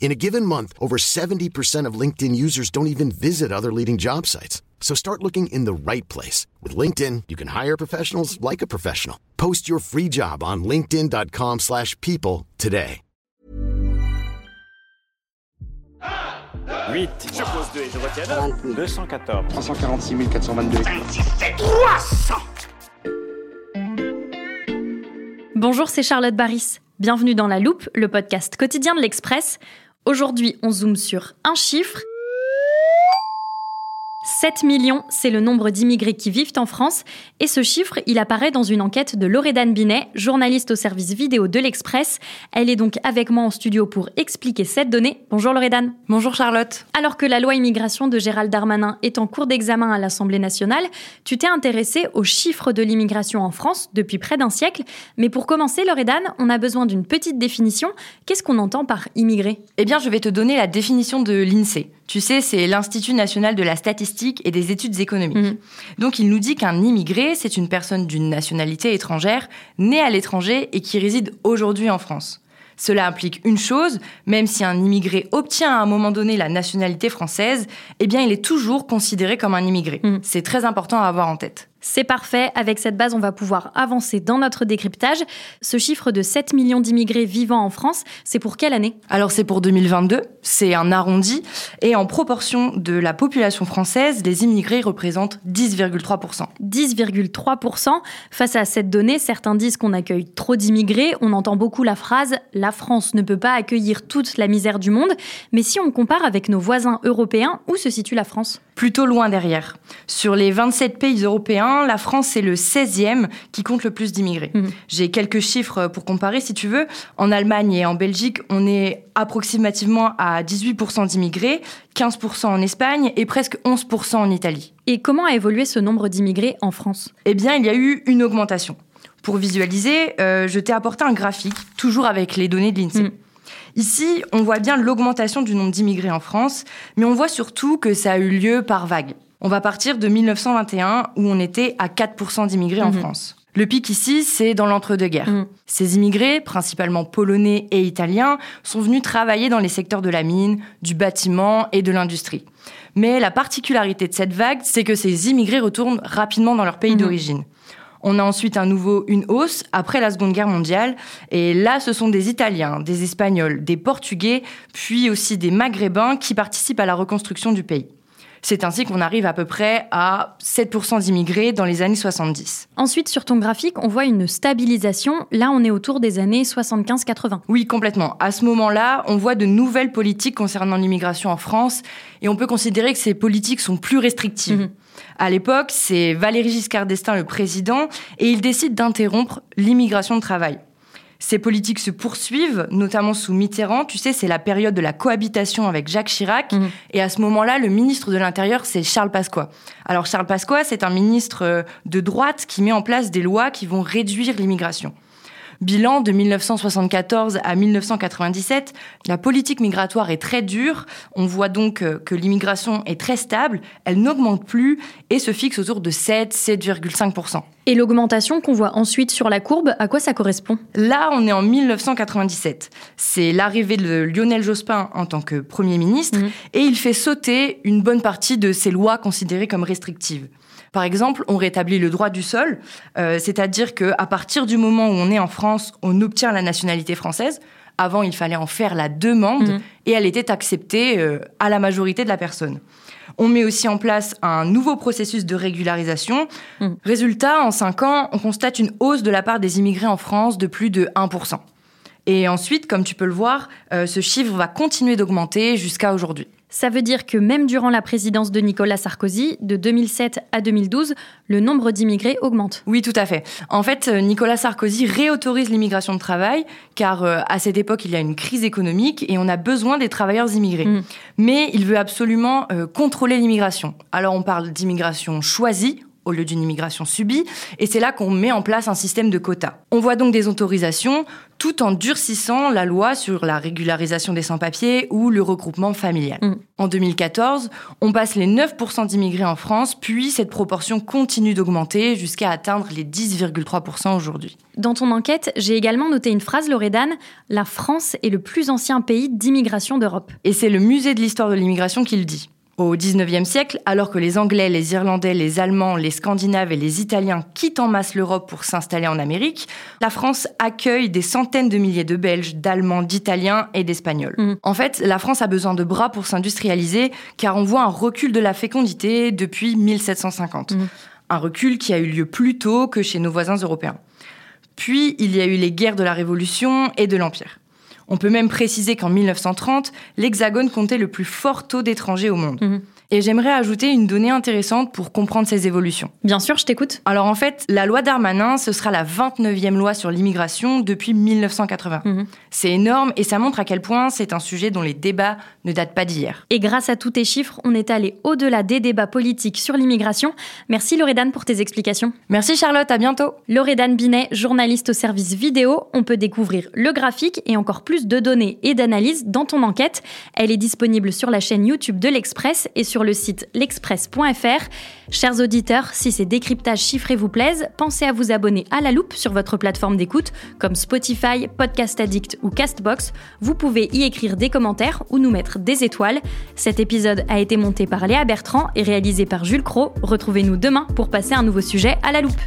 In a given month, over 70% of LinkedIn users don't even visit other leading job sites. So start looking in the right place. With LinkedIn, you can hire professionals like a professional. Post your free job on linkedin.com slash people today. 8. Je pose 2 et je retiens 214. 346 422. Bonjour, c'est Charlotte Baris. Bienvenue dans La Loupe, le podcast quotidien de l'Express. Aujourd'hui, on zoome sur un chiffre 7 millions, c'est le nombre d'immigrés qui vivent en France. Et ce chiffre, il apparaît dans une enquête de Loredane Binet, journaliste au service vidéo de l'Express. Elle est donc avec moi en studio pour expliquer cette donnée. Bonjour Loredane. Bonjour Charlotte. Alors que la loi immigration de Gérald Darmanin est en cours d'examen à l'Assemblée nationale, tu t'es intéressée aux chiffres de l'immigration en France depuis près d'un siècle. Mais pour commencer, Loredane, on a besoin d'une petite définition. Qu'est-ce qu'on entend par immigré? Eh bien, je vais te donner la définition de l'INSEE. Tu sais, c'est l'Institut national de la statistique et des études économiques. Mhm. Donc, il nous dit qu'un immigré, c'est une personne d'une nationalité étrangère, née à l'étranger et qui réside aujourd'hui en France. Cela implique une chose, même si un immigré obtient à un moment donné la nationalité française, eh bien, il est toujours considéré comme un immigré. Mhm. C'est très important à avoir en tête. C'est parfait, avec cette base on va pouvoir avancer dans notre décryptage. Ce chiffre de 7 millions d'immigrés vivant en France, c'est pour quelle année? Alors c'est pour 2022, c'est un arrondi, et en proportion de la population française, les immigrés représentent 10,3%. 10,3%. Face à cette donnée, certains disent qu'on accueille trop d'immigrés. On entend beaucoup la phrase ⁇ La France ne peut pas accueillir toute la misère du monde ⁇ Mais si on compare avec nos voisins européens, où se situe la France? Plutôt loin derrière. Sur les 27 pays européens, la France est le 16e qui compte le plus d'immigrés. Mhm. J'ai quelques chiffres pour comparer si tu veux. En Allemagne et en Belgique, on est approximativement à 18% d'immigrés, 15% en Espagne et presque 11% en Italie. Et comment a évolué ce nombre d'immigrés en France? Eh bien, il y a eu une augmentation. Pour visualiser, euh, je t'ai apporté un graphique, toujours avec les données de l'INSEE. Mm. Ici, on voit bien l'augmentation du nombre d'immigrés en France, mais on voit surtout que ça a eu lieu par vague. On va partir de 1921, où on était à 4% d'immigrés en Mhm. France. Le pic ici, c'est dans l'entre-deux-guerres. Mhm. Ces immigrés, principalement polonais et italiens, sont venus travailler dans les secteurs de la mine, du bâtiment et de l'industrie. Mais la particularité de cette vague, c'est que ces immigrés retournent rapidement dans leur pays Mhm. d'origine. On a ensuite à nouveau une hausse après la Seconde Guerre mondiale. Et là, ce sont des Italiens, des Espagnols, des Portugais, puis aussi des Maghrébins qui participent à la reconstruction du pays. C'est ainsi qu'on arrive à peu près à 7% d'immigrés dans les années 70. Ensuite, sur ton graphique, on voit une stabilisation. Là, on est autour des années 75-80. Oui, complètement. À ce moment-là, on voit de nouvelles politiques concernant l'immigration en France et on peut considérer que ces politiques sont plus restrictives. Mhm. À l'époque, c'est Valéry Giscard d'Estaing le président et il décide d'interrompre l'immigration de travail. Ces politiques se poursuivent, notamment sous Mitterrand. Tu sais, c'est la période de la cohabitation avec Jacques Chirac. Mhm. Et à ce moment-là, le ministre de l'Intérieur, c'est Charles Pasqua. Alors Charles Pasqua, c'est un ministre euh, de droite qui met en place des lois qui vont réduire l'immigration. Bilan de 1974 à 1997, la politique migratoire est très dure. On voit donc euh, que l'immigration est très stable, elle n'augmente plus et se fixe autour de 7, 7,5%. Et l'augmentation qu'on voit ensuite sur la courbe, à quoi ça correspond? Là, on est en 1997. C'est l'arrivée de Lionel Jospin en tant que Premier ministre Mhm. et il fait sauter une bonne partie de ces lois considérées comme restrictives. Par exemple, on rétablit le droit du sol, euh, c'est-à-dire qu'à partir du moment où on est en France, on obtient la nationalité française. Avant, il fallait en faire la demande Mhm. et elle était acceptée euh, à la majorité de la personne. On met aussi en place un nouveau processus de régularisation. Mm. Résultat, en 5 ans, on constate une hausse de la part des immigrés en France de plus de 1%. Et ensuite, comme tu peux le voir, euh, ce chiffre va continuer d'augmenter jusqu'à aujourd'hui. Ça veut dire que même durant la présidence de Nicolas Sarkozy, de 2007 à 2012, le nombre d'immigrés augmente. Oui, tout à fait. En fait, euh, Nicolas Sarkozy réautorise l'immigration de travail, car euh, à cette époque, il y a une crise économique et on a besoin des travailleurs immigrés. Mm. Mais il veut absolument euh, contrôler l'immigration. Alors on parle d'immigration choisie au lieu d'une immigration subie, et c'est là qu'on met en place un système de quotas. On voit donc des autorisations tout en durcissant la loi sur la régularisation des sans-papiers ou le regroupement familial. Mm. En 2014, on passe les 9% d'immigrés en France, puis cette proportion continue d'augmenter jusqu'à atteindre les 10,3% aujourd'hui. Dans ton enquête, j'ai également noté une phrase, Loredane La France est le plus ancien pays d'immigration d'Europe. Et c'est le musée de l'histoire de l'immigration qui le dit. Au XIXe siècle, alors que les Anglais, les Irlandais, les Allemands, les Scandinaves et les Italiens quittent en masse l'Europe pour s'installer en Amérique, la France accueille des centaines de milliers de Belges, d'Allemands, d'Italiens et d'Espagnols. Mm. En fait, la France a besoin de bras pour s'industrialiser, car on voit un recul de la fécondité depuis 1750. Mm. Un recul qui a eu lieu plus tôt que chez nos voisins européens. Puis, il y a eu les guerres de la Révolution et de l'Empire. On peut même préciser qu'en 1930, l'Hexagone comptait le plus fort taux d'étrangers au monde. Mhm. Et j'aimerais ajouter une donnée intéressante pour comprendre ces évolutions. Bien sûr, je t'écoute. Alors en fait, la loi Darmanin, ce sera la 29e loi sur l'immigration depuis 1980. Mhm. C'est énorme et ça montre à quel point c'est un sujet dont les débats ne datent pas d'hier. Et grâce à tous tes chiffres, on est allé au-delà des débats politiques sur l'immigration. Merci Loredane pour tes explications. Merci Charlotte, à bientôt Loredane Binet, journaliste au service vidéo, on peut découvrir le graphique et encore plus de données et d'analyses dans ton enquête. Elle est disponible sur la chaîne YouTube de l'Express et sur le site l'express.fr. Chers auditeurs, si ces décryptages chiffrés vous plaisent, pensez à vous abonner à la loupe sur votre plateforme d'écoute comme Spotify, Podcast Addict ou Castbox. Vous pouvez y écrire des commentaires ou nous mettre des étoiles. Cet épisode a été monté par Léa Bertrand et réalisé par Jules Cro. Retrouvez-nous demain pour passer un nouveau sujet à la loupe.